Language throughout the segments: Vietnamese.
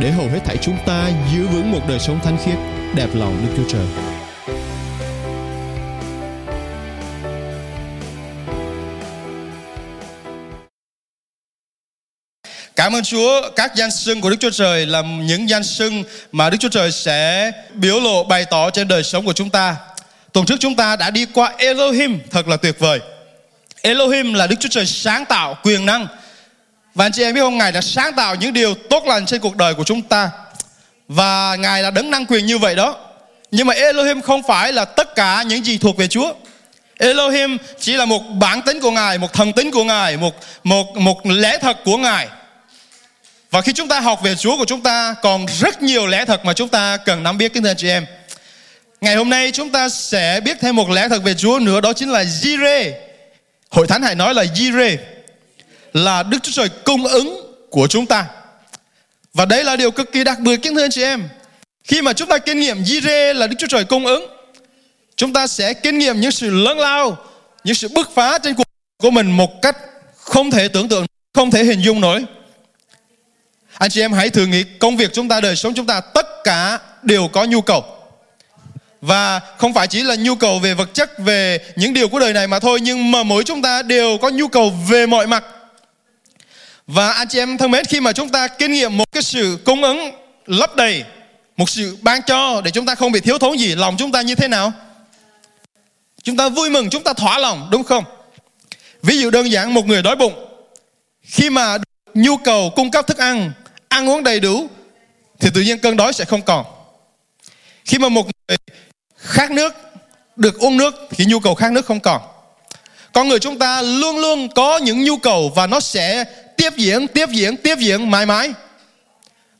để hầu hết thảy chúng ta giữ vững một đời sống thánh khiết, đẹp lòng Đức Chúa Trời. Cảm ơn Chúa, các danh xưng của Đức Chúa Trời là những danh xưng mà Đức Chúa Trời sẽ biểu lộ bày tỏ trên đời sống của chúng ta. Tuần trước chúng ta đã đi qua Elohim thật là tuyệt vời. Elohim là Đức Chúa Trời sáng tạo quyền năng. Và anh chị em biết không, Ngài đã sáng tạo những điều tốt lành trên cuộc đời của chúng ta. Và Ngài là đấng năng quyền như vậy đó. Nhưng mà Elohim không phải là tất cả những gì thuộc về Chúa. Elohim chỉ là một bản tính của Ngài, một thần tính của Ngài, một một một lẽ thật của Ngài. Và khi chúng ta học về Chúa của chúng ta còn rất nhiều lẽ thật mà chúng ta cần nắm biết kính thưa anh chị em. Ngày hôm nay chúng ta sẽ biết thêm một lẽ thật về Chúa nữa đó chính là Jire. Hội thánh hãy nói là Jire là Đức Chúa Trời cung ứng của chúng ta. Và đây là điều cực kỳ đặc biệt kính thưa anh chị em. Khi mà chúng ta kinh nghiệm Jireh là Đức Chúa Trời cung ứng, chúng ta sẽ kinh nghiệm những sự lớn lao, những sự bứt phá trên cuộc của mình một cách không thể tưởng tượng, không thể hình dung nổi. Anh chị em hãy thử nghĩ công việc chúng ta, đời sống chúng ta tất cả đều có nhu cầu. Và không phải chỉ là nhu cầu về vật chất, về những điều của đời này mà thôi Nhưng mà mỗi chúng ta đều có nhu cầu về mọi mặt và anh chị em thân mến, khi mà chúng ta kinh nghiệm một cái sự cung ứng lấp đầy Một sự ban cho để chúng ta không bị thiếu thốn gì Lòng chúng ta như thế nào? Chúng ta vui mừng, chúng ta thỏa lòng, đúng không? Ví dụ đơn giản một người đói bụng Khi mà nhu cầu cung cấp thức ăn Ăn uống đầy đủ Thì tự nhiên cơn đói sẽ không còn Khi mà một người khát nước được uống nước thì nhu cầu khát nước không còn con người chúng ta luôn luôn có những nhu cầu và nó sẽ tiếp diễn tiếp diễn tiếp diễn mãi mãi.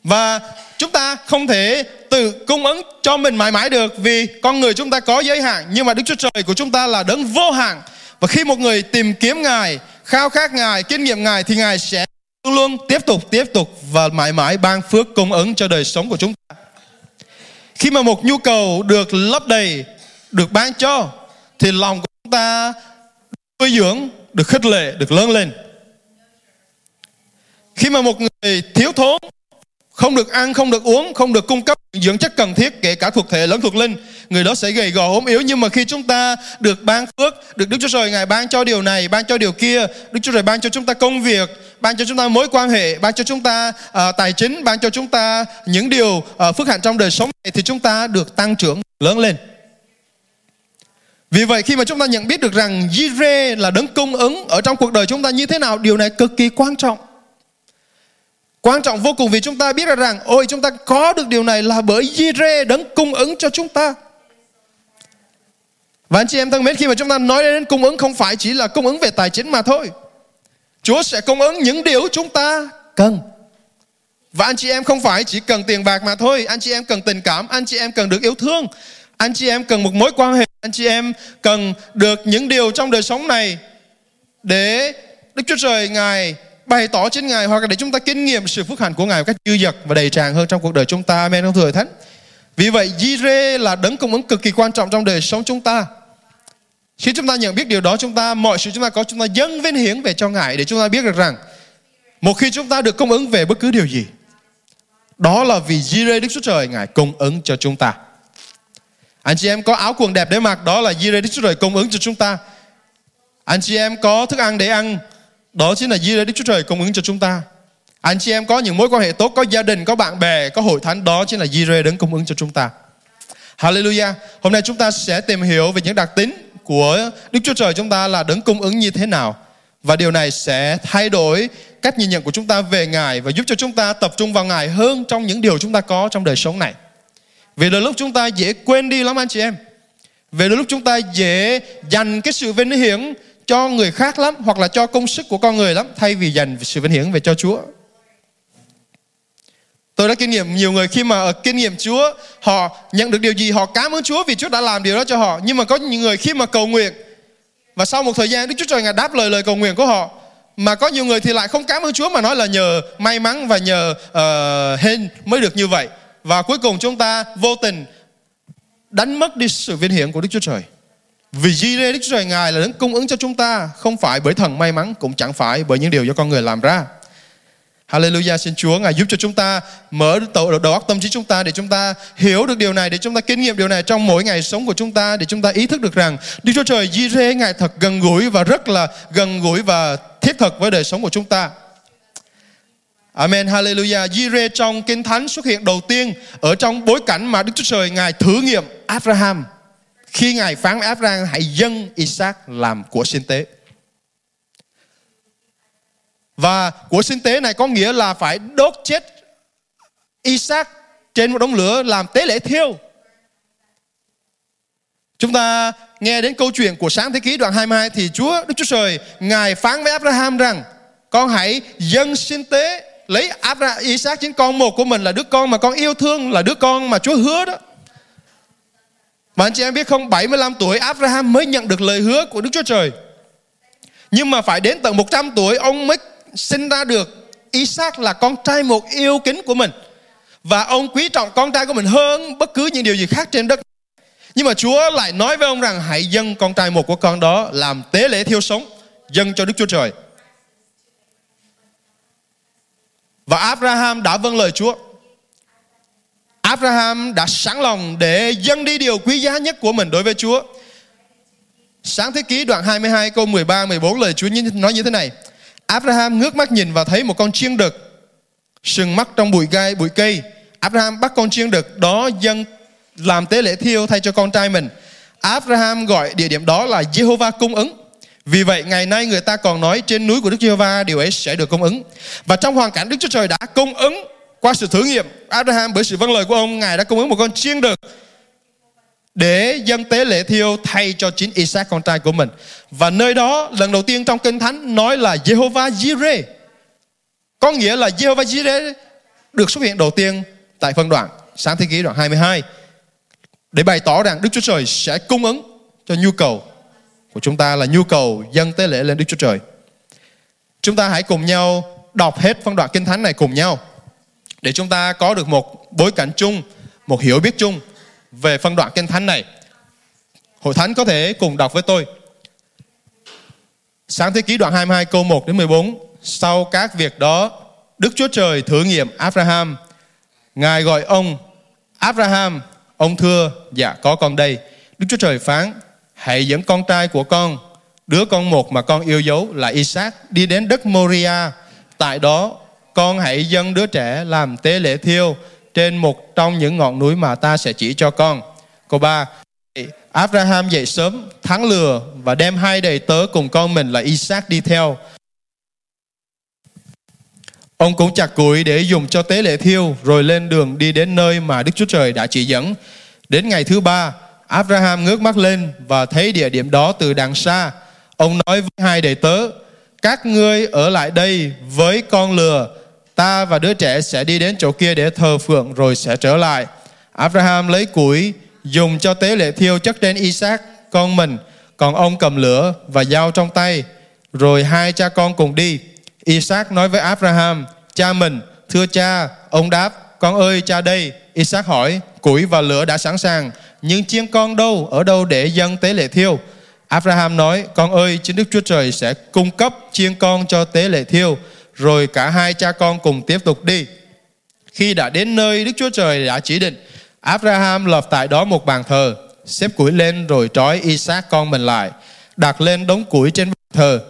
Và chúng ta không thể tự cung ứng cho mình mãi mãi được vì con người chúng ta có giới hạn, nhưng mà đức chúa trời của chúng ta là đấng vô hạn. Và khi một người tìm kiếm ngài, khao khát ngài, kinh nghiệm ngài thì ngài sẽ luôn luôn tiếp tục tiếp tục và mãi mãi ban phước cung ứng cho đời sống của chúng ta. Khi mà một nhu cầu được lấp đầy, được ban cho, thì lòng của chúng ta nuôi dưỡng, được khích lệ, được lớn lên khi mà một người thiếu thốn không được ăn không được uống không được cung cấp dưỡng chất cần thiết kể cả thuộc thể lẫn thuộc linh người đó sẽ gầy gò ốm yếu. Nhưng mà khi chúng ta được ban phước được đức chúa trời ngài ban cho điều này ban cho điều kia đức chúa trời ban cho chúng ta công việc ban cho chúng ta mối quan hệ ban cho chúng ta uh, tài chính ban cho chúng ta những điều uh, phước hạnh trong đời sống này thì chúng ta được tăng trưởng lớn lên. Vì vậy khi mà chúng ta nhận biết được rằng Jire là đấng cung ứng ở trong cuộc đời chúng ta như thế nào điều này cực kỳ quan trọng. Quan trọng vô cùng vì chúng ta biết ra rằng Ôi chúng ta có được điều này là bởi Jireh đấng cung ứng cho chúng ta. Và anh chị em thân mến khi mà chúng ta nói đến cung ứng không phải chỉ là cung ứng về tài chính mà thôi. Chúa sẽ cung ứng những điều chúng ta cần. Và anh chị em không phải chỉ cần tiền bạc mà thôi. Anh chị em cần tình cảm, anh chị em cần được yêu thương Anh chị em cần một mối quan hệ Anh chị em cần được những điều trong đời sống này Để Đức Chúa Trời Ngài bày tỏ trên Ngài hoặc là để chúng ta kinh nghiệm sự phước hạnh của Ngài một cách dư dật và đầy tràn hơn trong cuộc đời chúng ta. Amen. Không thưa Thánh. Vì vậy, Jireh là đấng cung ứng cực kỳ quan trọng trong đời sống chúng ta. Khi chúng ta nhận biết điều đó, chúng ta mọi sự chúng ta có chúng ta dâng vinh hiến về cho Ngài để chúng ta biết được rằng một khi chúng ta được cung ứng về bất cứ điều gì, đó là vì Jireh Đức Chúa Trời Ngài cung ứng cho chúng ta. Anh chị em có áo quần đẹp để mặc, đó là Jireh Đức Chúa Trời cung ứng cho chúng ta. Anh chị em có thức ăn để ăn, đó chính là Di Đức Chúa Trời cung ứng cho chúng ta. Anh chị em có những mối quan hệ tốt, có gia đình, có bạn bè, có hội thánh, đó chính là Di Rê đấng cung ứng cho chúng ta. Hallelujah. Hôm nay chúng ta sẽ tìm hiểu về những đặc tính của Đức Chúa Trời chúng ta là đấng cung ứng như thế nào. Và điều này sẽ thay đổi cách nhìn nhận của chúng ta về Ngài và giúp cho chúng ta tập trung vào Ngài hơn trong những điều chúng ta có trong đời sống này. Vì đôi lúc chúng ta dễ quên đi lắm anh chị em. vì đôi lúc chúng ta dễ dành cái sự vinh hiển cho người khác lắm hoặc là cho công sức của con người lắm thay vì dành sự vinh hiển về cho Chúa. Tôi đã kinh nghiệm nhiều người khi mà ở kinh nghiệm Chúa, họ nhận được điều gì họ cảm ơn Chúa vì Chúa đã làm điều đó cho họ. Nhưng mà có những người khi mà cầu nguyện và sau một thời gian Đức Chúa Trời ngài đáp lời lời cầu nguyện của họ mà có nhiều người thì lại không cảm ơn Chúa mà nói là nhờ may mắn và nhờ uh, hên mới được như vậy và cuối cùng chúng ta vô tình đánh mất đi sự vinh hiển của Đức Chúa Trời vì Jireh Đức Chúa Trời ngài là đấng cung ứng cho chúng ta không phải bởi thần may mắn cũng chẳng phải bởi những điều do con người làm ra Hallelujah, xin Chúa Ngài giúp cho chúng ta mở đầu, đầu óc tâm trí chúng ta để chúng ta hiểu được điều này, để chúng ta kinh nghiệm điều này trong mỗi ngày sống của chúng ta, để chúng ta ý thức được rằng Đức Chúa Trời Jireh Ngài thật gần gũi và rất là gần gũi và thiết thực với đời sống của chúng ta. Amen, Hallelujah. Jireh trong Kinh Thánh xuất hiện đầu tiên ở trong bối cảnh mà Đức Chúa Trời Ngài thử nghiệm Abraham khi Ngài phán với Abraham, hãy dâng Isaac làm của sinh tế. Và của sinh tế này có nghĩa là phải đốt chết Isaac trên một đống lửa làm tế lễ thiêu. Chúng ta nghe đến câu chuyện của sáng thế ký đoạn 22 thì Chúa, Đức Chúa Trời, ngài phán với Abraham rằng, con hãy dâng sinh tế, lấy Abraham Isaac chính con một của mình là đứa con mà con yêu thương, là đứa con mà Chúa hứa đó. Mà anh chị em biết không 75 tuổi Abraham mới nhận được lời hứa của Đức Chúa Trời. Nhưng mà phải đến tận 100 tuổi, ông mới sinh ra được Isaac là con trai một yêu kính của mình. Và ông quý trọng con trai của mình hơn bất cứ những điều gì khác trên đất. Nhưng mà Chúa lại nói với ông rằng, hãy dâng con trai một của con đó làm tế lễ thiêu sống, dâng cho Đức Chúa Trời. Và Abraham đã vâng lời Chúa. Abraham đã sẵn lòng để dâng đi điều quý giá nhất của mình đối với Chúa Sáng thế ký đoạn 22 câu 13 14 lời Chúa nói như thế này Abraham ngước mắt nhìn và thấy một con chiên đực sừng mắt trong bụi gai, bụi cây. Abraham bắt con chiên đực đó dâng làm tế lễ thiêu thay cho con trai mình. Abraham gọi địa điểm đó là Jehovah cung ứng. Vì vậy, ngày nay người ta còn nói trên núi của Đức Giê-hô-va điều ấy sẽ được cung ứng. Và trong hoàn cảnh Đức Chúa Trời đã cung ứng qua sự thử nghiệm, Abraham bởi sự vâng lời của ông, ngài đã cung ứng một con chiên đực để dân tế lễ thiêu thay cho chính Isaac, con trai của mình. Và nơi đó, lần đầu tiên trong Kinh Thánh nói là Jehovah Jireh. Có nghĩa là Jehovah Jireh được xuất hiện đầu tiên tại phân đoạn, sáng thế ký đoạn 22 để bày tỏ rằng Đức Chúa Trời sẽ cung ứng cho nhu cầu của chúng ta là nhu cầu dân tế lễ lên Đức Chúa Trời. Chúng ta hãy cùng nhau đọc hết phân đoạn Kinh Thánh này cùng nhau để chúng ta có được một bối cảnh chung, một hiểu biết chung về phân đoạn kinh thánh này. Hội thánh có thể cùng đọc với tôi. Sáng thế ký đoạn 22 câu 1 đến 14. Sau các việc đó, Đức Chúa Trời thử nghiệm Abraham. Ngài gọi ông Abraham, ông thưa, dạ có con đây. Đức Chúa Trời phán, hãy dẫn con trai của con, đứa con một mà con yêu dấu là Isaac đi đến đất Moria. Tại đó, con hãy dâng đứa trẻ làm tế lễ thiêu trên một trong những ngọn núi mà ta sẽ chỉ cho con. Câu 3. Abraham dậy sớm, thắng lừa và đem hai đầy tớ cùng con mình là Isaac đi theo. Ông cũng chặt củi để dùng cho tế lễ thiêu, rồi lên đường đi đến nơi mà Đức Chúa Trời đã chỉ dẫn. Đến ngày thứ ba, Abraham ngước mắt lên và thấy địa điểm đó từ đằng xa. Ông nói với hai đầy tớ, các ngươi ở lại đây với con lừa ta và đứa trẻ sẽ đi đến chỗ kia để thờ phượng rồi sẽ trở lại. Abraham lấy củi dùng cho tế lễ thiêu chất trên Isaac con mình, còn ông cầm lửa và dao trong tay, rồi hai cha con cùng đi. Isaac nói với Abraham, cha mình, thưa cha, ông đáp, con ơi cha đây. Isaac hỏi, củi và lửa đã sẵn sàng, nhưng chiên con đâu, ở đâu để dân tế lễ thiêu? Abraham nói, con ơi, chính Đức Chúa Trời sẽ cung cấp chiên con cho tế lễ thiêu. Rồi cả hai cha con cùng tiếp tục đi. Khi đã đến nơi Đức Chúa Trời đã chỉ định, Abraham lập tại đó một bàn thờ, xếp củi lên rồi trói Isaac con mình lại, đặt lên đống củi trên bàn thờ.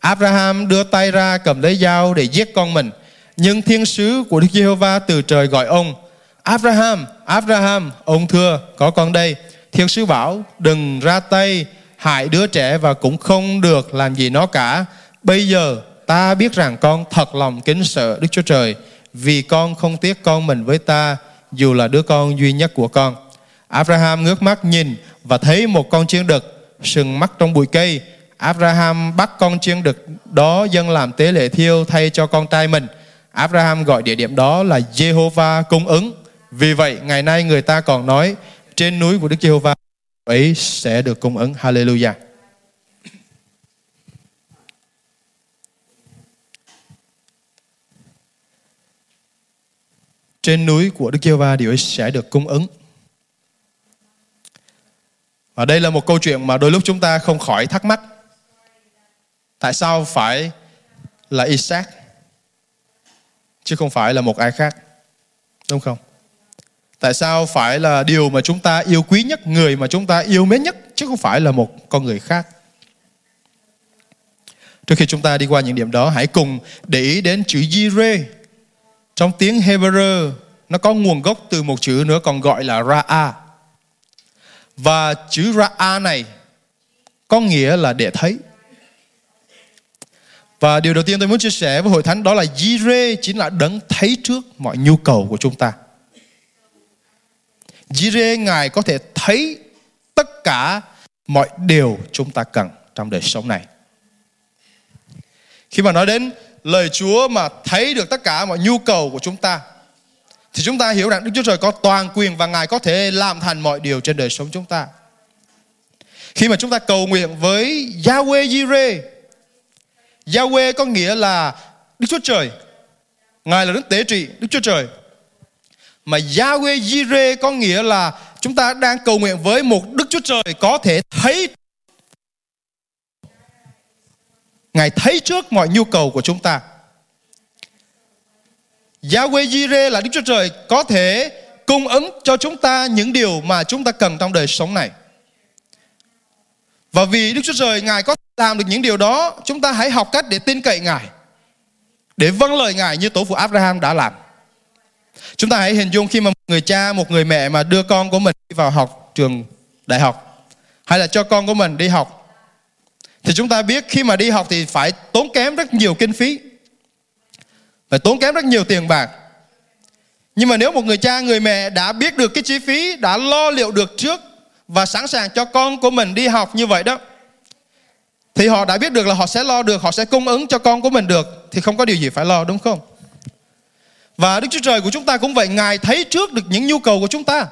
Abraham đưa tay ra cầm lấy dao để giết con mình. Nhưng thiên sứ của Đức Giê-hô-va từ trời gọi ông, Abraham, Abraham, ông thưa, có con đây. Thiên sứ bảo, đừng ra tay hại đứa trẻ và cũng không được làm gì nó cả. Bây giờ ta biết rằng con thật lòng kính sợ Đức Chúa Trời vì con không tiếc con mình với ta dù là đứa con duy nhất của con. Abraham ngước mắt nhìn và thấy một con chiên đực sừng mắt trong bụi cây. Abraham bắt con chiên đực đó dâng làm tế lễ thiêu thay cho con trai mình. Abraham gọi địa điểm đó là Jehovah cung ứng. Vì vậy, ngày nay người ta còn nói trên núi của Đức Giê-hô-va ấy sẽ được cung ứng. Hallelujah. Trên núi của Đức Giê-va điều ấy sẽ được cung ứng. Và đây là một câu chuyện mà đôi lúc chúng ta không khỏi thắc mắc. Tại sao phải là Isaac chứ không phải là một ai khác? Đúng không? Tại sao phải là điều mà chúng ta yêu quý nhất, người mà chúng ta yêu mến nhất chứ không phải là một con người khác? Trước khi chúng ta đi qua những điểm đó, hãy cùng để ý đến chữ Yire. Trong tiếng Hebrew, nó có nguồn gốc từ một chữ nữa còn gọi là Ra'a. Và chữ Ra'a này có nghĩa là để thấy. Và điều đầu tiên tôi muốn chia sẻ với hội thánh đó là Jire chính là đấng thấy trước mọi nhu cầu của chúng ta. Jire Ngài có thể thấy tất cả mọi điều chúng ta cần trong đời sống này. Khi mà nói đến lời Chúa mà thấy được tất cả mọi nhu cầu của chúng ta, thì chúng ta hiểu rằng Đức Chúa Trời có toàn quyền và Ngài có thể làm thành mọi điều trên đời sống chúng ta. Khi mà chúng ta cầu nguyện với Yahweh Jireh, Yahweh có nghĩa là Đức Chúa Trời Ngài là Đức Tế Trị, Đức Chúa Trời mà Yahweh Jireh có nghĩa là chúng ta đang cầu nguyện với một Đức Chúa Trời có thể thấy Ngài thấy trước mọi nhu cầu của chúng ta. Yahweh Jireh là Đức Chúa Trời có thể cung ứng cho chúng ta những điều mà chúng ta cần trong đời sống này. Và vì Đức Chúa Trời Ngài có làm được những điều đó, chúng ta hãy học cách để tin cậy Ngài. Để vâng lời Ngài như tổ phụ Abraham đã làm. Chúng ta hãy hình dung khi mà một người cha, một người mẹ mà đưa con của mình đi vào học trường đại học hay là cho con của mình đi học thì chúng ta biết khi mà đi học thì phải tốn kém rất nhiều kinh phí. Phải tốn kém rất nhiều tiền bạc. Nhưng mà nếu một người cha người mẹ đã biết được cái chi phí đã lo liệu được trước và sẵn sàng cho con của mình đi học như vậy đó thì họ đã biết được là họ sẽ lo được họ sẽ cung ứng cho con của mình được thì không có điều gì phải lo đúng không? Và Đức Chúa Trời của chúng ta cũng vậy, Ngài thấy trước được những nhu cầu của chúng ta.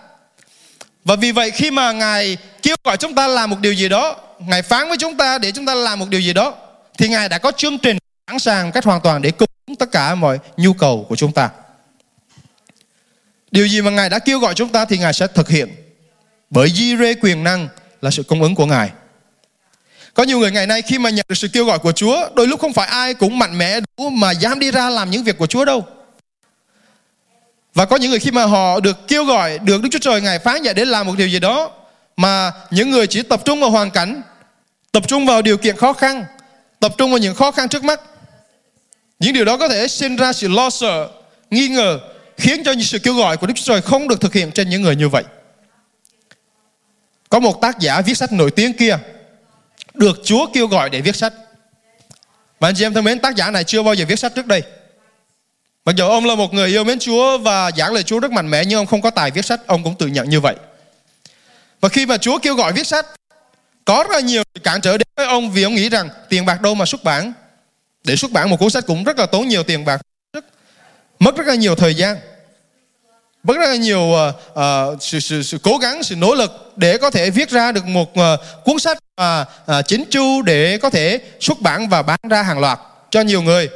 Và vì vậy khi mà Ngài kêu gọi chúng ta làm một điều gì đó, Ngài phán với chúng ta để chúng ta làm một điều gì đó, thì Ngài đã có chương trình sẵn sàng cách hoàn toàn để cung ứng tất cả mọi nhu cầu của chúng ta. Điều gì mà Ngài đã kêu gọi chúng ta thì Ngài sẽ thực hiện. Bởi di rê quyền năng là sự cung ứng của Ngài. Có nhiều người ngày nay khi mà nhận được sự kêu gọi của Chúa, đôi lúc không phải ai cũng mạnh mẽ đủ mà dám đi ra làm những việc của Chúa đâu. Và có những người khi mà họ được kêu gọi, được Đức Chúa Trời Ngài phán dạy để làm một điều gì đó mà những người chỉ tập trung vào hoàn cảnh, tập trung vào điều kiện khó khăn, tập trung vào những khó khăn trước mắt. Những điều đó có thể sinh ra sự lo sợ, nghi ngờ, khiến cho những sự kêu gọi của Đức Chúa Trời không được thực hiện trên những người như vậy. Có một tác giả viết sách nổi tiếng kia được Chúa kêu gọi để viết sách. Và anh chị em thân mến, tác giả này chưa bao giờ viết sách trước đây. Mặc dù ông là một người yêu mến Chúa và giảng lời Chúa rất mạnh mẽ nhưng ông không có tài viết sách, ông cũng tự nhận như vậy. Và khi mà Chúa kêu gọi viết sách, có rất là nhiều cản trở đến với ông vì ông nghĩ rằng tiền bạc đâu mà xuất bản. Để xuất bản một cuốn sách cũng rất là tốn nhiều tiền bạc, rất, mất rất là nhiều thời gian. Mất rất là nhiều uh, uh, sự, sự, sự cố gắng, sự nỗ lực để có thể viết ra được một uh, cuốn sách uh, uh, chính chu để có thể xuất bản và bán ra hàng loạt cho nhiều người.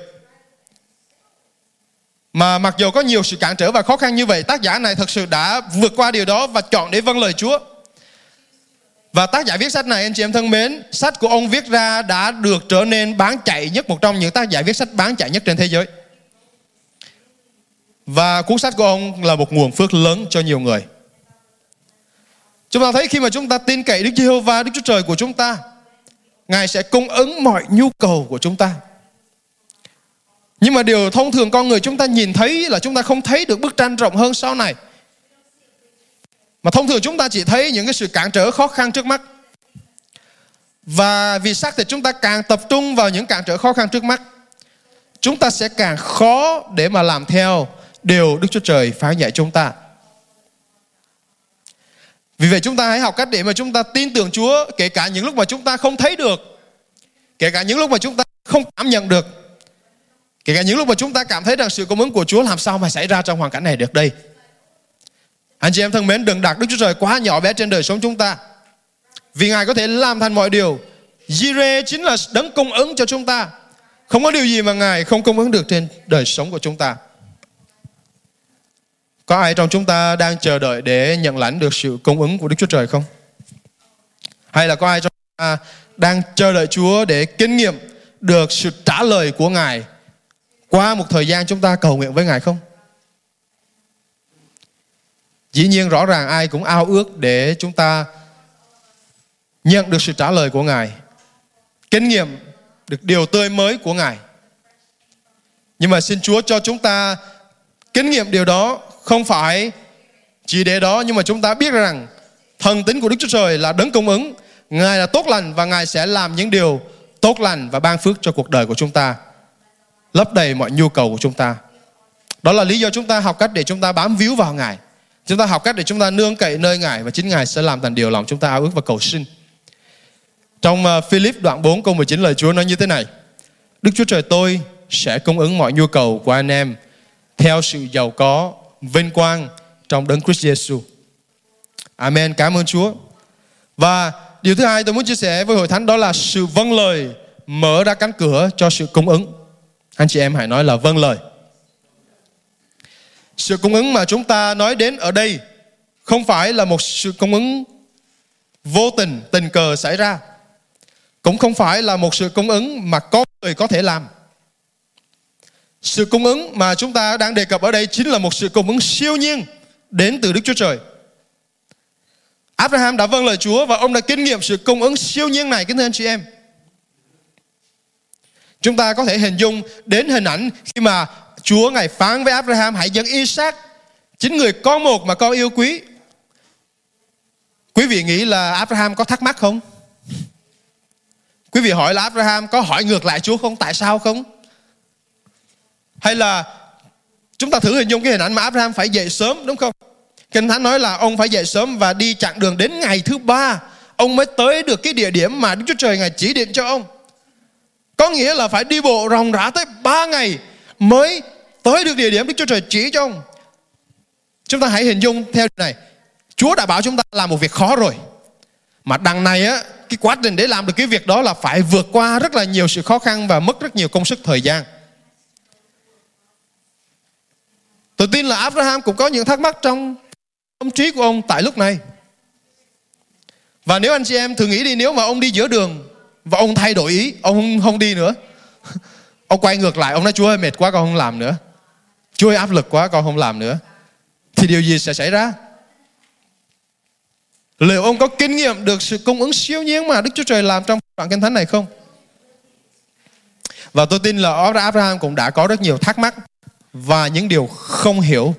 Mà mặc dù có nhiều sự cản trở và khó khăn như vậy, tác giả này thật sự đã vượt qua điều đó và chọn để vâng lời Chúa. Và tác giả viết sách này anh chị em thân mến, sách của ông viết ra đã được trở nên bán chạy nhất một trong những tác giả viết sách bán chạy nhất trên thế giới. Và cuốn sách của ông là một nguồn phước lớn cho nhiều người. Chúng ta thấy khi mà chúng ta tin cậy Đức Giê-hô-va, Đức Chúa Trời của chúng ta, Ngài sẽ cung ứng mọi nhu cầu của chúng ta. Nhưng mà điều thông thường con người chúng ta nhìn thấy là chúng ta không thấy được bức tranh rộng hơn sau này. Mà thông thường chúng ta chỉ thấy những cái sự cản trở khó khăn trước mắt. Và vì xác thì chúng ta càng tập trung vào những cản trở khó khăn trước mắt, chúng ta sẽ càng khó để mà làm theo điều Đức Chúa Trời phán dạy chúng ta. Vì vậy chúng ta hãy học cách để mà chúng ta tin tưởng Chúa kể cả những lúc mà chúng ta không thấy được, kể cả những lúc mà chúng ta không cảm nhận được Kể cả những lúc mà chúng ta cảm thấy rằng sự cung ứng của Chúa làm sao mà xảy ra trong hoàn cảnh này được đây. Anh chị em thân mến, đừng đặt Đức Chúa Trời quá nhỏ bé trên đời sống chúng ta. Vì Ngài có thể làm thành mọi điều. Jireh chính là đấng cung ứng cho chúng ta. Không có điều gì mà Ngài không cung ứng được trên đời sống của chúng ta. Có ai trong chúng ta đang chờ đợi để nhận lãnh được sự cung ứng của Đức Chúa Trời không? Hay là có ai trong chúng ta đang chờ đợi Chúa để kinh nghiệm được sự trả lời của Ngài qua một thời gian chúng ta cầu nguyện với Ngài không? Dĩ nhiên rõ ràng ai cũng ao ước để chúng ta nhận được sự trả lời của Ngài. Kinh nghiệm được điều tươi mới của Ngài. Nhưng mà xin Chúa cho chúng ta kinh nghiệm điều đó không phải chỉ để đó nhưng mà chúng ta biết rằng thần tính của Đức Chúa Trời là đấng cung ứng, Ngài là tốt lành và Ngài sẽ làm những điều tốt lành và ban phước cho cuộc đời của chúng ta. Lấp đầy mọi nhu cầu của chúng ta. Đó là lý do chúng ta học cách để chúng ta bám víu vào Ngài. Chúng ta học cách để chúng ta nương cậy nơi Ngài và chính Ngài sẽ làm thành điều lòng chúng ta ao ước và cầu xin. Trong ờ, Philip đoạn 4 câu 19 lời Chúa nói như thế này. Đức Chúa Trời tôi sẽ cung ứng mọi nhu cầu của anh em theo sự giàu có, vinh quang trong đấng Christ Jesus. Amen. Cảm ơn Chúa. Và điều thứ hai tôi muốn chia sẻ với hội thánh đó là sự vâng lời mở ra cánh cửa cho sự cung ứng. Anh chị em hãy nói là vâng lời. Sự cung ứng mà chúng ta nói đến ở đây không phải là một sự cung ứng vô tình, tình cờ xảy ra. Cũng không phải là một sự cung ứng mà có người có thể làm. Sự cung ứng mà chúng ta đang đề cập ở đây chính là một sự cung ứng siêu nhiên đến từ Đức Chúa Trời. Abraham đã vâng lời Chúa và ông đã kinh nghiệm sự cung ứng siêu nhiên này kính thưa anh chị em. Chúng ta có thể hình dung đến hình ảnh khi mà Chúa ngài phán với Abraham, hãy dẫn Isaac, chính người con một mà con yêu quý. Quý vị nghĩ là Abraham có thắc mắc không? Quý vị hỏi là Abraham có hỏi ngược lại Chúa không? Tại sao không? Hay là chúng ta thử hình dung cái hình ảnh mà Abraham phải dậy sớm, đúng không? Kinh Thánh nói là ông phải dậy sớm và đi chặng đường đến ngày thứ ba ông mới tới được cái địa điểm mà Đức Chúa Trời ngài chỉ định cho ông. Có nghĩa là phải đi bộ ròng rã tới ba ngày mới tới được địa điểm Đức Chúa Trời chỉ cho ông. Chúng ta hãy hình dung theo này. Chúa đã bảo chúng ta làm một việc khó rồi. Mà đằng này á, cái quá trình để làm được cái việc đó là phải vượt qua rất là nhiều sự khó khăn và mất rất nhiều công sức thời gian. Tôi tin là Abraham cũng có những thắc mắc trong tâm trí của ông tại lúc này. Và nếu anh chị em thử nghĩ đi nếu mà ông đi giữa đường và ông thay đổi ý, ông không, không đi nữa. Ông quay ngược lại, ông nói Chúa ơi mệt quá con không làm nữa. Chúa ơi, áp lực quá, con không làm nữa. Thì điều gì sẽ xảy ra? Liệu ông có kinh nghiệm được sự cung ứng siêu nhiên mà Đức Chúa Trời làm trong đoạn kinh thánh này không? Và tôi tin là Abraham cũng đã có rất nhiều thắc mắc và những điều không hiểu.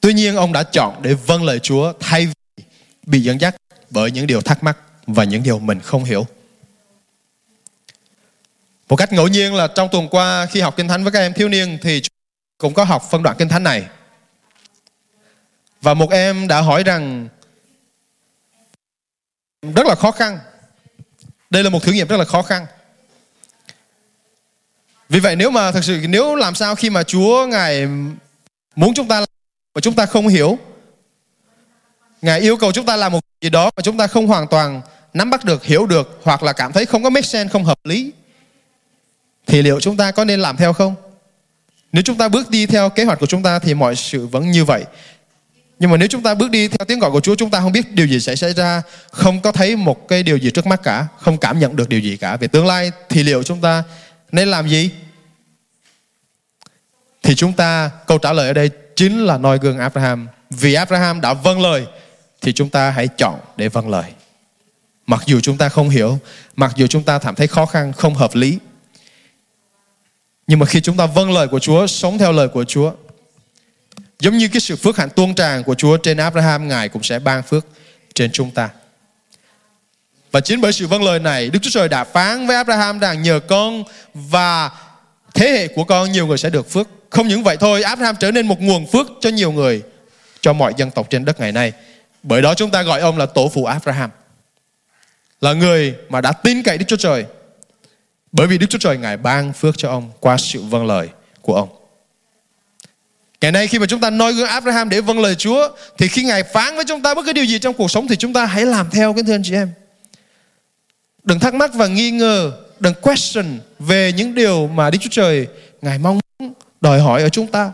Tuy nhiên, ông đã chọn để vâng lời Chúa thay vì bị dẫn dắt bởi những điều thắc mắc và những điều mình không hiểu. Một cách ngẫu nhiên là trong tuần qua khi học kinh thánh với các em thiếu niên thì cũng có học phân đoạn kinh thánh này. Và một em đã hỏi rằng rất là khó khăn. Đây là một thử nghiệm rất là khó khăn. Vì vậy nếu mà thật sự nếu làm sao khi mà Chúa ngài muốn chúng ta mà chúng ta không hiểu Ngài yêu cầu chúng ta làm một gì đó mà chúng ta không hoàn toàn nắm bắt được, hiểu được hoặc là cảm thấy không có make sense, không hợp lý thì liệu chúng ta có nên làm theo không? Nếu chúng ta bước đi theo kế hoạch của chúng ta thì mọi sự vẫn như vậy. Nhưng mà nếu chúng ta bước đi theo tiếng gọi của Chúa chúng ta không biết điều gì sẽ xảy ra, không có thấy một cái điều gì trước mắt cả, không cảm nhận được điều gì cả về tương lai thì liệu chúng ta nên làm gì? Thì chúng ta câu trả lời ở đây chính là noi gương Abraham. Vì Abraham đã vâng lời thì chúng ta hãy chọn để vâng lời. Mặc dù chúng ta không hiểu, mặc dù chúng ta cảm thấy khó khăn, không hợp lý. Nhưng mà khi chúng ta vâng lời của Chúa, sống theo lời của Chúa, giống như cái sự phước hạnh tuôn tràn của Chúa trên Abraham, Ngài cũng sẽ ban phước trên chúng ta. Và chính bởi sự vâng lời này, Đức Chúa Trời đã phán với Abraham rằng nhờ con và thế hệ của con nhiều người sẽ được phước. Không những vậy thôi, Abraham trở nên một nguồn phước cho nhiều người, cho mọi dân tộc trên đất ngày nay. Bởi đó chúng ta gọi ông là tổ phụ Abraham. Là người mà đã tin cậy Đức Chúa Trời. Bởi vì Đức Chúa Trời Ngài ban phước cho ông qua sự vâng lời của ông. Ngày nay khi mà chúng ta noi gương Abraham để vâng lời Chúa thì khi Ngài phán với chúng ta bất cứ điều gì trong cuộc sống thì chúng ta hãy làm theo cái thưa anh chị em. Đừng thắc mắc và nghi ngờ, đừng question về những điều mà Đức Chúa Trời Ngài mong đòi hỏi ở chúng ta.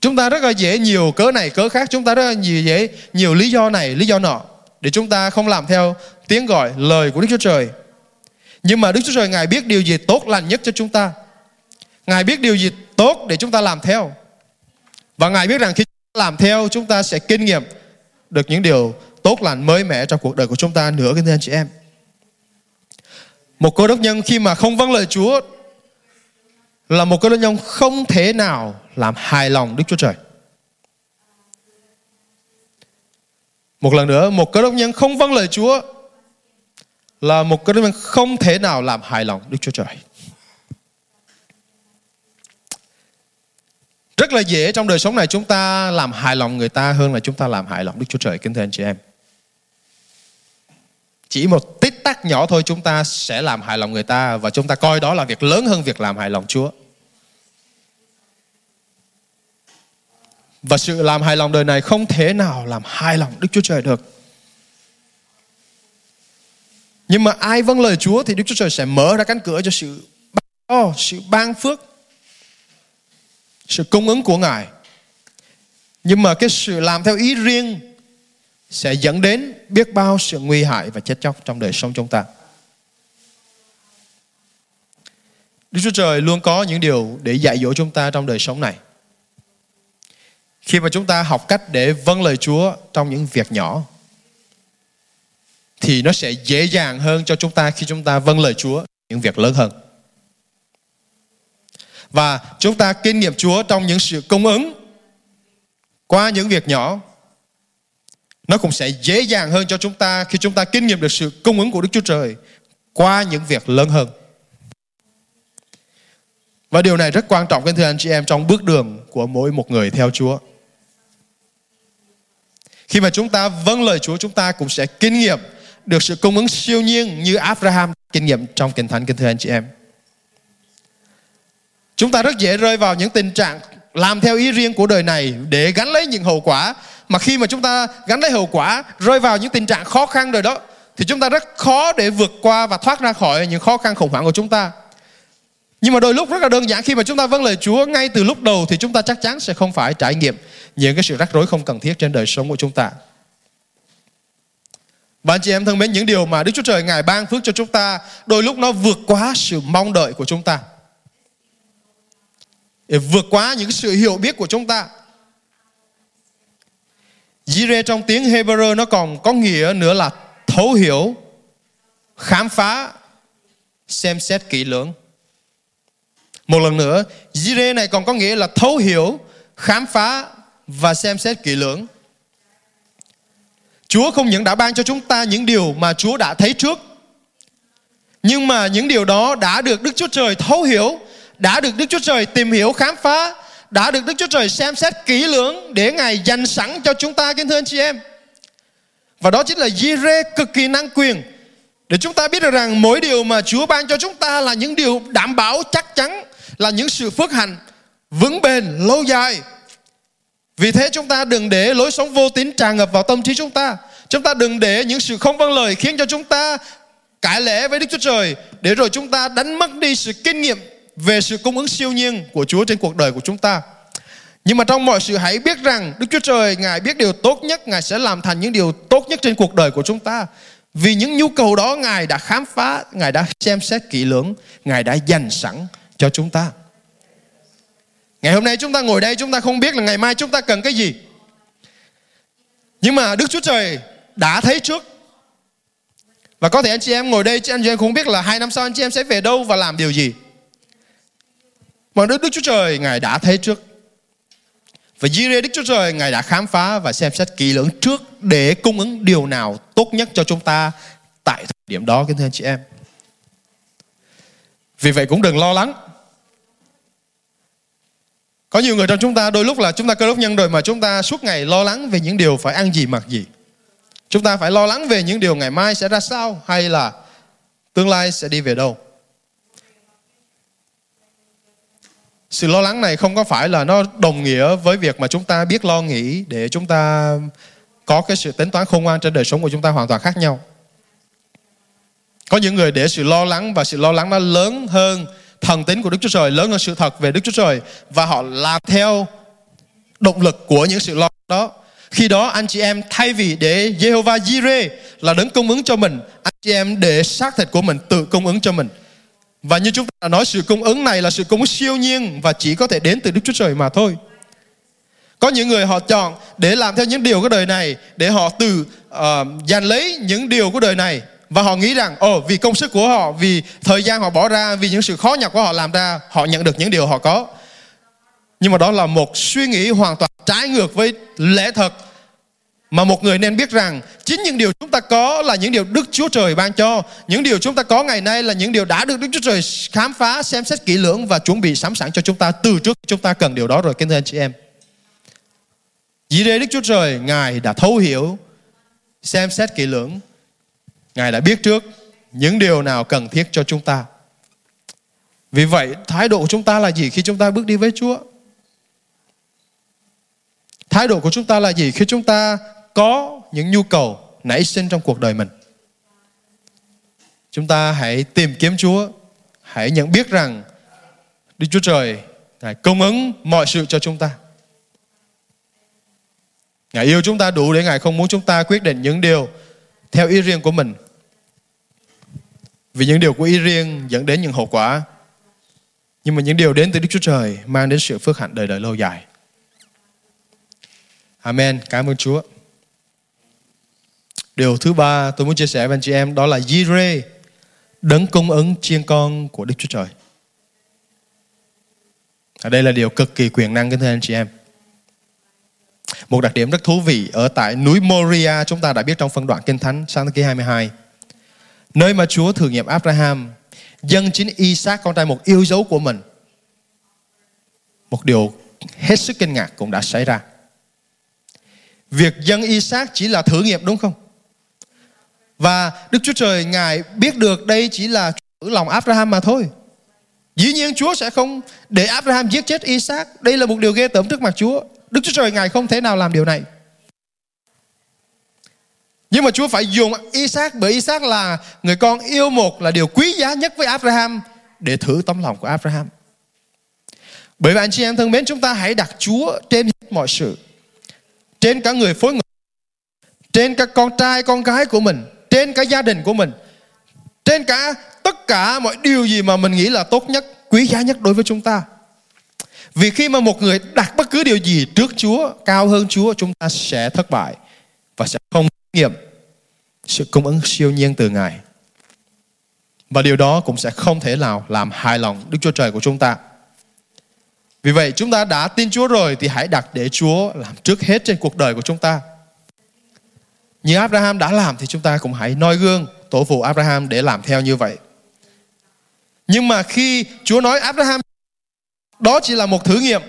Chúng ta rất là dễ nhiều cớ này cớ khác, chúng ta rất là nhiều dễ nhiều lý do này, lý do nọ để chúng ta không làm theo tiếng gọi lời của Đức Chúa Trời. Nhưng mà Đức Chúa Trời Ngài biết điều gì tốt lành nhất cho chúng ta. Ngài biết điều gì tốt để chúng ta làm theo. Và Ngài biết rằng khi chúng ta làm theo chúng ta sẽ kinh nghiệm được những điều tốt lành mới mẻ trong cuộc đời của chúng ta nữa cái anh chị em. Một cơ đốc nhân khi mà không vâng lời Chúa là một cơ đốc nhân không thể nào làm hài lòng Đức Chúa Trời. Một lần nữa, một cơ đốc nhân không vâng lời Chúa là một cái đốc không thể nào làm hài lòng Đức Chúa Trời. Rất là dễ trong đời sống này chúng ta làm hài lòng người ta hơn là chúng ta làm hài lòng Đức Chúa Trời kính thưa anh chị em. Chỉ một tích tắc nhỏ thôi chúng ta sẽ làm hài lòng người ta và chúng ta coi đó là việc lớn hơn việc làm hài lòng Chúa. Và sự làm hài lòng đời này không thể nào làm hài lòng Đức Chúa Trời được. Nhưng mà ai vâng lời Chúa thì Đức Chúa Trời sẽ mở ra cánh cửa cho sự ban, oh, sự ban phước, sự cung ứng của Ngài. Nhưng mà cái sự làm theo ý riêng sẽ dẫn đến biết bao sự nguy hại và chết chóc trong đời sống chúng ta. Đức Chúa Trời luôn có những điều để dạy dỗ chúng ta trong đời sống này. Khi mà chúng ta học cách để vâng lời Chúa trong những việc nhỏ thì nó sẽ dễ dàng hơn cho chúng ta khi chúng ta vâng lời Chúa những việc lớn hơn. Và chúng ta kinh nghiệm Chúa trong những sự cung ứng qua những việc nhỏ, nó cũng sẽ dễ dàng hơn cho chúng ta khi chúng ta kinh nghiệm được sự cung ứng của Đức Chúa Trời qua những việc lớn hơn. Và điều này rất quan trọng thưa anh chị em, trong bước đường của mỗi một người theo Chúa. Khi mà chúng ta vâng lời Chúa, chúng ta cũng sẽ kinh nghiệm được sự cung ứng siêu nhiên như Abraham kinh nghiệm trong Kinh Thánh kính thưa anh chị em. Chúng ta rất dễ rơi vào những tình trạng làm theo ý riêng của đời này để gánh lấy những hậu quả mà khi mà chúng ta gánh lấy hậu quả, rơi vào những tình trạng khó khăn rồi đó, thì chúng ta rất khó để vượt qua và thoát ra khỏi những khó khăn khủng hoảng của chúng ta. Nhưng mà đôi lúc rất là đơn giản, khi mà chúng ta vâng lời Chúa ngay từ lúc đầu thì chúng ta chắc chắn sẽ không phải trải nghiệm những cái sự rắc rối không cần thiết trên đời sống của chúng ta. Và anh chị em thân mến, những điều mà Đức Chúa Trời Ngài ban phước cho chúng ta đôi lúc nó vượt quá sự mong đợi của chúng ta. Để vượt quá những sự hiểu biết của chúng ta. Jireh trong tiếng Hebrew nó còn có nghĩa nữa là thấu hiểu, khám phá, xem xét kỹ lưỡng. Một lần nữa, Jireh này còn có nghĩa là thấu hiểu, khám phá và xem xét kỹ lưỡng. Chúa không những đã ban cho chúng ta những điều mà Chúa đã thấy trước, nhưng mà những điều đó đã được Đức Chúa Trời thấu hiểu, đã được Đức Chúa Trời tìm hiểu, khám phá, đã được Đức Chúa Trời xem xét kỹ lưỡng để Ngài dành sẵn cho chúng ta, kính thưa anh chị em. Và đó chính là Jireh cực kỳ năng quyền. Để chúng ta biết được rằng mỗi điều mà Chúa ban cho chúng ta là những điều đảm bảo chắc chắn, là những sự phước hạnh vững bền, lâu dài vì thế chúng ta đừng để lối sống vô tín tràn ngập vào tâm trí chúng ta. Chúng ta đừng để những sự không vâng lời khiến cho chúng ta cãi lẽ với Đức Chúa Trời để rồi chúng ta đánh mất đi sự kinh nghiệm về sự cung ứng siêu nhiên của Chúa trên cuộc đời của chúng ta. Nhưng mà trong mọi sự hãy biết rằng Đức Chúa Trời Ngài biết điều tốt nhất, Ngài sẽ làm thành những điều tốt nhất trên cuộc đời của chúng ta. Vì những nhu cầu đó Ngài đã khám phá, Ngài đã xem xét kỹ lưỡng, Ngài đã dành sẵn cho chúng ta. Ngày hôm nay chúng ta ngồi đây chúng ta không biết là ngày mai chúng ta cần cái gì. Nhưng mà Đức Chúa Trời đã thấy trước. Và có thể anh chị em ngồi đây, anh chị em không biết là hai năm sau anh chị em sẽ về đâu và làm điều gì. Mà Đức, Đức Chúa Trời Ngài đã thấy trước. Và Jireh Đức Chúa Trời Ngài đã khám phá và xem xét kỹ lưỡng trước để cung ứng điều nào tốt nhất cho chúng ta tại thời điểm đó kính thưa anh chị em. Vì vậy cũng đừng lo lắng có nhiều người trong chúng ta đôi lúc là chúng ta cơ đốc nhân rồi mà chúng ta suốt ngày lo lắng về những điều phải ăn gì, mặc gì. Chúng ta phải lo lắng về những điều ngày mai sẽ ra sao hay là tương lai sẽ đi về đâu sự lo lắng này không có phải là nó đồng nghĩa với việc mà chúng ta biết lo nghĩ để chúng ta có cái sự tính toán khôn ngoan trên đời sống của chúng ta hoàn toàn khác nhau có những người để sự lo lắng và sự lo lắng nó lớn hơn thần tính của Đức Chúa Trời, lớn hơn sự thật về Đức Chúa Trời và họ làm theo động lực của những sự lo đó. Khi đó anh chị em thay vì để Jehovah Jireh là đấng cung ứng cho mình, anh chị em để xác thịt của mình tự cung ứng cho mình. Và như chúng ta đã nói sự cung ứng này là sự cung ứng siêu nhiên và chỉ có thể đến từ Đức Chúa Trời mà thôi. Có những người họ chọn để làm theo những điều của đời này để họ từ uh, ờ, giành lấy những điều của đời này và họ nghĩ rằng ồ vì công sức của họ vì thời gian họ bỏ ra vì những sự khó nhọc của họ làm ra họ nhận được những điều họ có nhưng mà đó là một suy nghĩ hoàn toàn trái ngược với lẽ thật mà một người nên biết rằng chính những điều chúng ta có là những điều Đức Chúa Trời ban cho. Những điều chúng ta có ngày nay là những điều đã được Đức Chúa Trời khám phá, xem xét kỹ lưỡng và chuẩn bị sẵn sàng cho chúng ta từ trước chúng ta cần điều đó rồi kính thưa anh chị em. Vì đây Đức Chúa Trời Ngài đã thấu hiểu, xem xét kỹ lưỡng Ngài đã biết trước những điều nào cần thiết cho chúng ta. Vì vậy, thái độ của chúng ta là gì khi chúng ta bước đi với Chúa? Thái độ của chúng ta là gì khi chúng ta có những nhu cầu nảy sinh trong cuộc đời mình? Chúng ta hãy tìm kiếm Chúa, hãy nhận biết rằng Đức Chúa Trời Ngài cung ứng mọi sự cho chúng ta. Ngài yêu chúng ta đủ để Ngài không muốn chúng ta quyết định những điều theo ý riêng của mình vì những điều của ý riêng dẫn đến những hậu quả. Nhưng mà những điều đến từ Đức Chúa Trời mang đến sự phước hạnh đời đời lâu dài. Amen. Cảm ơn Chúa. Điều thứ ba tôi muốn chia sẻ với anh chị em đó là Jireh, đấng cung ứng chiên con của Đức Chúa Trời. Ở đây là điều cực kỳ quyền năng kính thưa anh chị em. Một đặc điểm rất thú vị ở tại núi Moria chúng ta đã biết trong phân đoạn Kinh Thánh sáng thế Kỷ 22 Nơi mà Chúa thử nghiệm Abraham, Dân chính Isaac, con trai một yêu dấu của mình. Một điều hết sức kinh ngạc cũng đã xảy ra. Việc dân Isaac chỉ là thử nghiệm đúng không? Và Đức Chúa Trời, Ngài biết được đây chỉ là thử lòng Abraham mà thôi. Dĩ nhiên Chúa sẽ không để Abraham giết chết Isaac. Đây là một điều ghê tởm trước mặt Chúa. Đức Chúa Trời, Ngài không thể nào làm điều này nhưng mà Chúa phải dùng Isaac bởi Isaac là người con yêu một là điều quý giá nhất với Abraham để thử tấm lòng của Abraham. Bởi vậy anh chị em thân mến chúng ta hãy đặt Chúa trên hết mọi sự. Trên cả người phối người, trên các con trai con gái của mình, trên cả gia đình của mình, trên cả tất cả mọi điều gì mà mình nghĩ là tốt nhất, quý giá nhất đối với chúng ta. Vì khi mà một người đặt bất cứ điều gì trước Chúa, cao hơn Chúa, chúng ta sẽ thất bại và sẽ không nghiệm sự cung ứng siêu nhiên từ Ngài. Và điều đó cũng sẽ không thể nào làm hài lòng Đức Chúa Trời của chúng ta. Vì vậy chúng ta đã tin Chúa rồi thì hãy đặt để Chúa làm trước hết trên cuộc đời của chúng ta. Như Abraham đã làm thì chúng ta cũng hãy noi gương tổ phụ Abraham để làm theo như vậy. Nhưng mà khi Chúa nói Abraham đó chỉ là một thử nghiệm.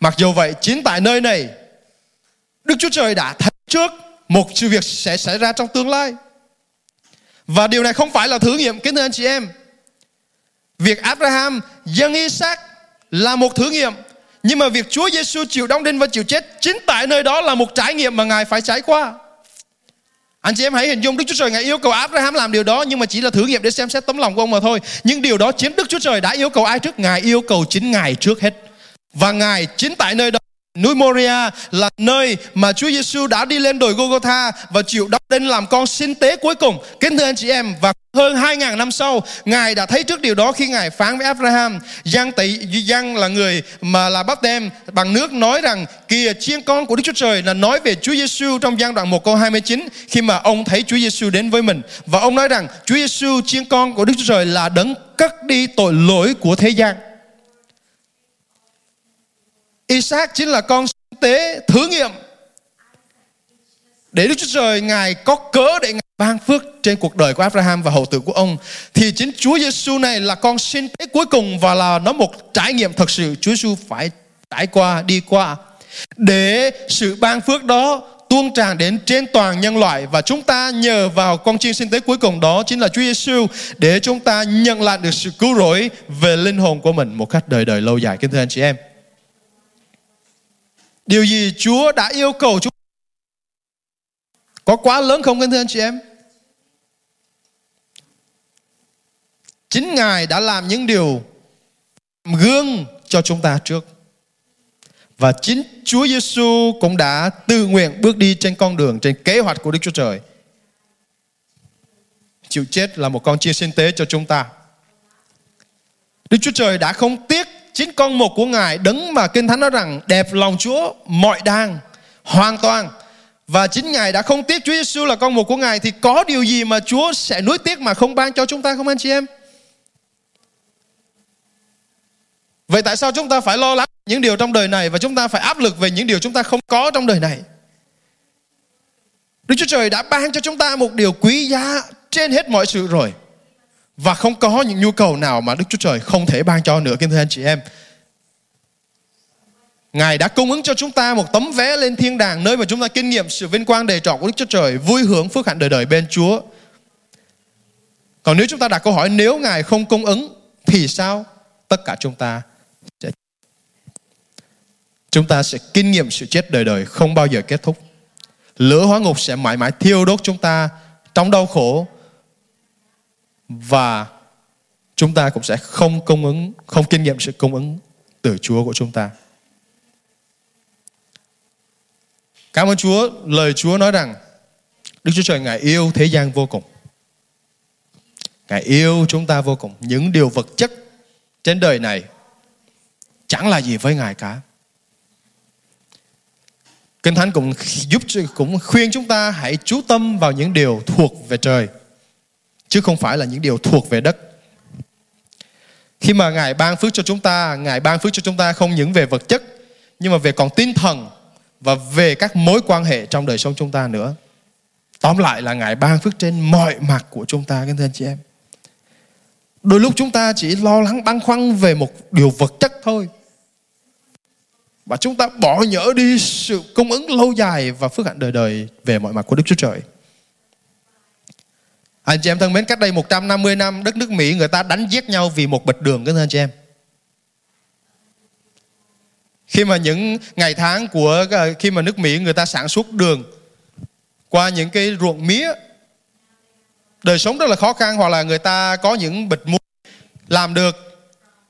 Mặc dù vậy, chính tại nơi này Đức Chúa Trời đã thấy trước một sự việc sẽ xảy ra trong tương lai. Và điều này không phải là thử nghiệm, kính thưa anh chị em. Việc Abraham dâng Isaac là một thử nghiệm, nhưng mà việc Chúa Giêsu chịu đóng đinh và chịu chết chính tại nơi đó là một trải nghiệm mà Ngài phải trải qua. Anh chị em hãy hình dung Đức Chúa Trời Ngài yêu cầu Abraham làm điều đó, nhưng mà chỉ là thử nghiệm để xem xét tấm lòng của ông mà thôi. Nhưng điều đó chính Đức Chúa Trời đã yêu cầu ai trước? Ngài yêu cầu chính Ngài trước hết. Và Ngài chính tại nơi đó Núi Moria là nơi mà Chúa Giêsu đã đi lên đồi Golgotha và chịu đóng đinh làm con sinh tế cuối cùng. Kính thưa anh chị em và hơn 2.000 năm sau, Ngài đã thấy trước điều đó khi Ngài phán với Abraham. Giang tỷ Giang là người mà là bắp tem bằng nước nói rằng kìa chiên con của Đức Chúa Trời là nói về Chúa Giêsu trong gian đoạn 1 câu 29 khi mà ông thấy Chúa Giêsu đến với mình và ông nói rằng Chúa Giêsu chiên con của Đức Chúa Trời là đấng cất đi tội lỗi của thế gian. Isaac chính là con tế thử nghiệm để Đức Chúa Trời Ngài có cớ để Ngài ban phước trên cuộc đời của Abraham và hậu tử của ông. Thì chính Chúa Giêsu này là con sinh tế cuối cùng và là nó một trải nghiệm thật sự Chúa Giêsu phải trải qua, đi qua. Để sự ban phước đó tuôn tràn đến trên toàn nhân loại và chúng ta nhờ vào con chiên sinh tế cuối cùng đó chính là Chúa Giêsu để chúng ta nhận lại được sự cứu rỗi về linh hồn của mình một cách đời đời lâu dài. Kính thưa anh chị em. Điều gì Chúa đã yêu cầu chúng có quá lớn không kính thưa anh chị em? Chính Ngài đã làm những điều gương cho chúng ta trước. Và chính Chúa Giêsu cũng đã tự nguyện bước đi trên con đường, trên kế hoạch của Đức Chúa Trời. Chịu chết là một con chia sinh tế cho chúng ta. Đức Chúa Trời đã không tiếc chính con một của Ngài đấng mà Kinh Thánh nói rằng đẹp lòng Chúa, mọi đàng, hoàn toàn và chính Ngài đã không tiếc Chúa Giêsu là con một của Ngài, thì có điều gì mà Chúa sẽ nuối tiếc mà không ban cho chúng ta không anh chị em? Vậy tại sao chúng ta phải lo lắng những điều trong đời này và chúng ta phải áp lực về những điều chúng ta không có trong đời này? Đức Chúa Trời đã ban cho chúng ta một điều quý giá trên hết mọi sự rồi. Và không có những nhu cầu nào mà Đức Chúa Trời không thể ban cho nữa kính thưa anh chị em. Ngài đã cung ứng cho chúng ta một tấm vé lên thiên đàng nơi mà chúng ta kinh nghiệm sự vinh quang đầy trọn của Đức Chúa Trời, vui hưởng phước hạnh đời đời bên Chúa. Còn nếu chúng ta đặt câu hỏi nếu Ngài không cung ứng thì sao? Tất cả chúng ta sẽ chúng ta sẽ kinh nghiệm sự chết đời đời không bao giờ kết thúc. Lửa hóa ngục sẽ mãi mãi thiêu đốt chúng ta trong đau khổ và chúng ta cũng sẽ không cung ứng, không kinh nghiệm sự cung ứng từ Chúa của chúng ta. Cảm ơn Chúa, lời Chúa nói rằng Đức Chúa Trời Ngài yêu thế gian vô cùng. Ngài yêu chúng ta vô cùng. Những điều vật chất trên đời này chẳng là gì với Ngài cả. Kinh Thánh cũng giúp cũng khuyên chúng ta hãy chú tâm vào những điều thuộc về trời chứ không phải là những điều thuộc về đất. Khi mà Ngài ban phước cho chúng ta, Ngài ban phước cho chúng ta không những về vật chất nhưng mà về còn tinh thần và về các mối quan hệ trong đời sống chúng ta nữa. Tóm lại là Ngài ban phước trên mọi mặt của chúng ta, các anh chị em. Đôi lúc chúng ta chỉ lo lắng băn khoăn về một điều vật chất thôi. Và chúng ta bỏ nhỡ đi sự cung ứng lâu dài và phước hạnh đời đời về mọi mặt của Đức Chúa Trời. Anh chị em thân mến, cách đây 150 năm, đất nước Mỹ người ta đánh giết nhau vì một bịch đường, các anh chị em. Khi mà những ngày tháng của ờ, khi mà nước Mỹ người ta sản xuất đường qua những cái ruộng mía đời sống rất là khó khăn hoặc là người ta có những bịch muối làm được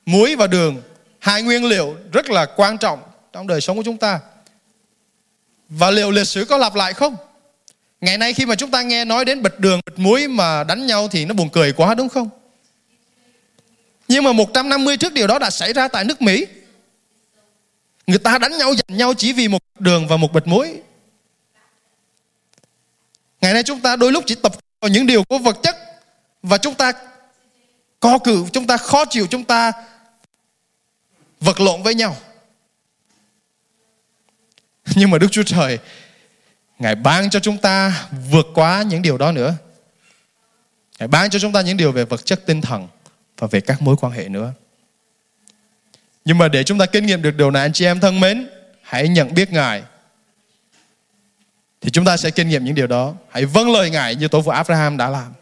muối và đường hai nguyên liệu rất là quan trọng trong đời sống của chúng ta và liệu lịch sử có lặp lại không ngày nay khi mà chúng ta nghe nói đến bịch đường bịch muối mà đánh nhau thì nó buồn cười quá đúng không nhưng mà 150 trước điều đó đã xảy ra tại nước Mỹ Người ta đánh nhau giành nhau chỉ vì một đường và một bịch muối. Ngày nay chúng ta đôi lúc chỉ tập vào những điều của vật chất và chúng ta co cử, chúng ta khó chịu, chúng ta vật lộn với nhau. Nhưng mà Đức Chúa Trời Ngài ban cho chúng ta vượt qua những điều đó nữa. Ngài ban cho chúng ta những điều về vật chất tinh thần và về các mối quan hệ nữa. Nhưng mà để chúng ta kinh nghiệm được điều này anh chị em thân mến, hãy nhận biết Ngài. Thì chúng ta sẽ kinh nghiệm những điều đó. Hãy vâng lời Ngài như tổ phụ Abraham đã làm.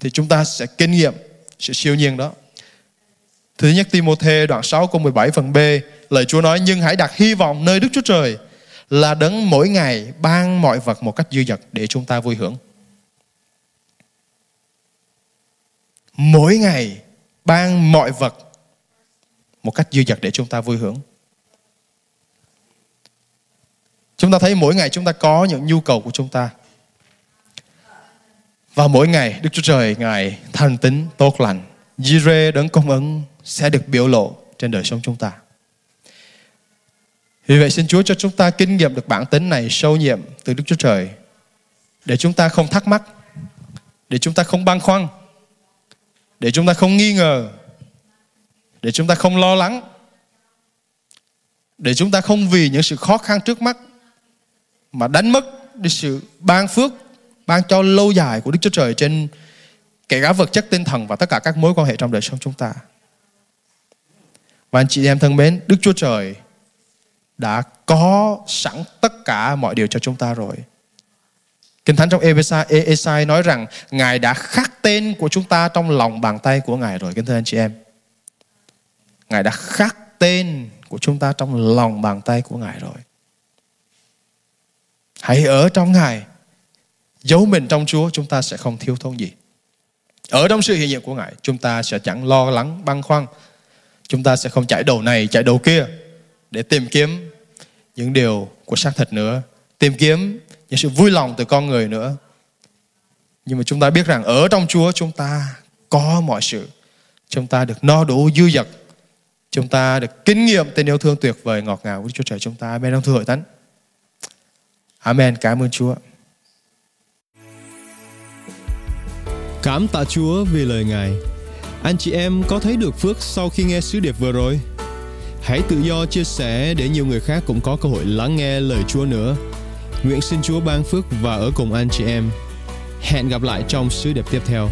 Thì chúng ta sẽ kinh nghiệm sự siêu nhiên đó. Thứ nhất Timothée đoạn 6 câu 17 phần B Lời Chúa nói nhưng hãy đặt hy vọng nơi Đức Chúa Trời là đấng mỗi ngày ban mọi vật một cách dư dật để chúng ta vui hưởng Mỗi ngày ban mọi vật một cách dư dật để chúng ta vui hưởng. Chúng ta thấy mỗi ngày chúng ta có những nhu cầu của chúng ta. Và mỗi ngày Đức Chúa Trời Ngài thanh tính, tốt lành, Jireh đấng công ứng sẽ được biểu lộ trên đời sống chúng ta. Vì vậy xin Chúa cho chúng ta kinh nghiệm được bản tính này sâu nhiệm từ Đức Chúa Trời để chúng ta không thắc mắc, để chúng ta không băn khoăn, để chúng ta không nghi ngờ, để chúng ta không lo lắng để chúng ta không vì những sự khó khăn trước mắt mà đánh mất đi sự ban phước ban cho lâu dài của Đức Chúa Trời trên kể cả vật chất tinh thần và tất cả các mối quan hệ trong đời sống chúng ta. Và anh chị em thân mến, Đức Chúa Trời đã có sẵn tất cả mọi điều cho chúng ta rồi. Kinh Thánh trong Esai, Esai nói rằng Ngài đã khắc tên của chúng ta trong lòng bàn tay của Ngài rồi, kính thưa anh chị em. Ngài đã khắc tên của chúng ta trong lòng bàn tay của Ngài rồi. Hãy ở trong Ngài, giấu mình trong Chúa, chúng ta sẽ không thiếu thốn gì. Ở trong sự hiện diện của Ngài, chúng ta sẽ chẳng lo lắng, băn khoăn. Chúng ta sẽ không chạy đầu này, chạy đầu kia để tìm kiếm những điều của xác thịt nữa. Tìm kiếm những sự vui lòng từ con người nữa. Nhưng mà chúng ta biết rằng ở trong Chúa chúng ta có mọi sự. Chúng ta được no đủ dư dật. Chúng ta được kinh nghiệm tình yêu thương tuyệt vời ngọt ngào của Chúa Trời chúng ta. Amen. Ông thưa hội thánh. Amen. Cảm ơn Chúa. Cảm tạ Chúa vì lời Ngài. Anh chị em có thấy được phước sau khi nghe sứ điệp vừa rồi? Hãy tự do chia sẻ để nhiều người khác cũng có cơ hội lắng nghe lời Chúa nữa. Nguyện xin Chúa ban phước và ở cùng anh chị em. Hẹn gặp lại trong sứ điệp tiếp theo.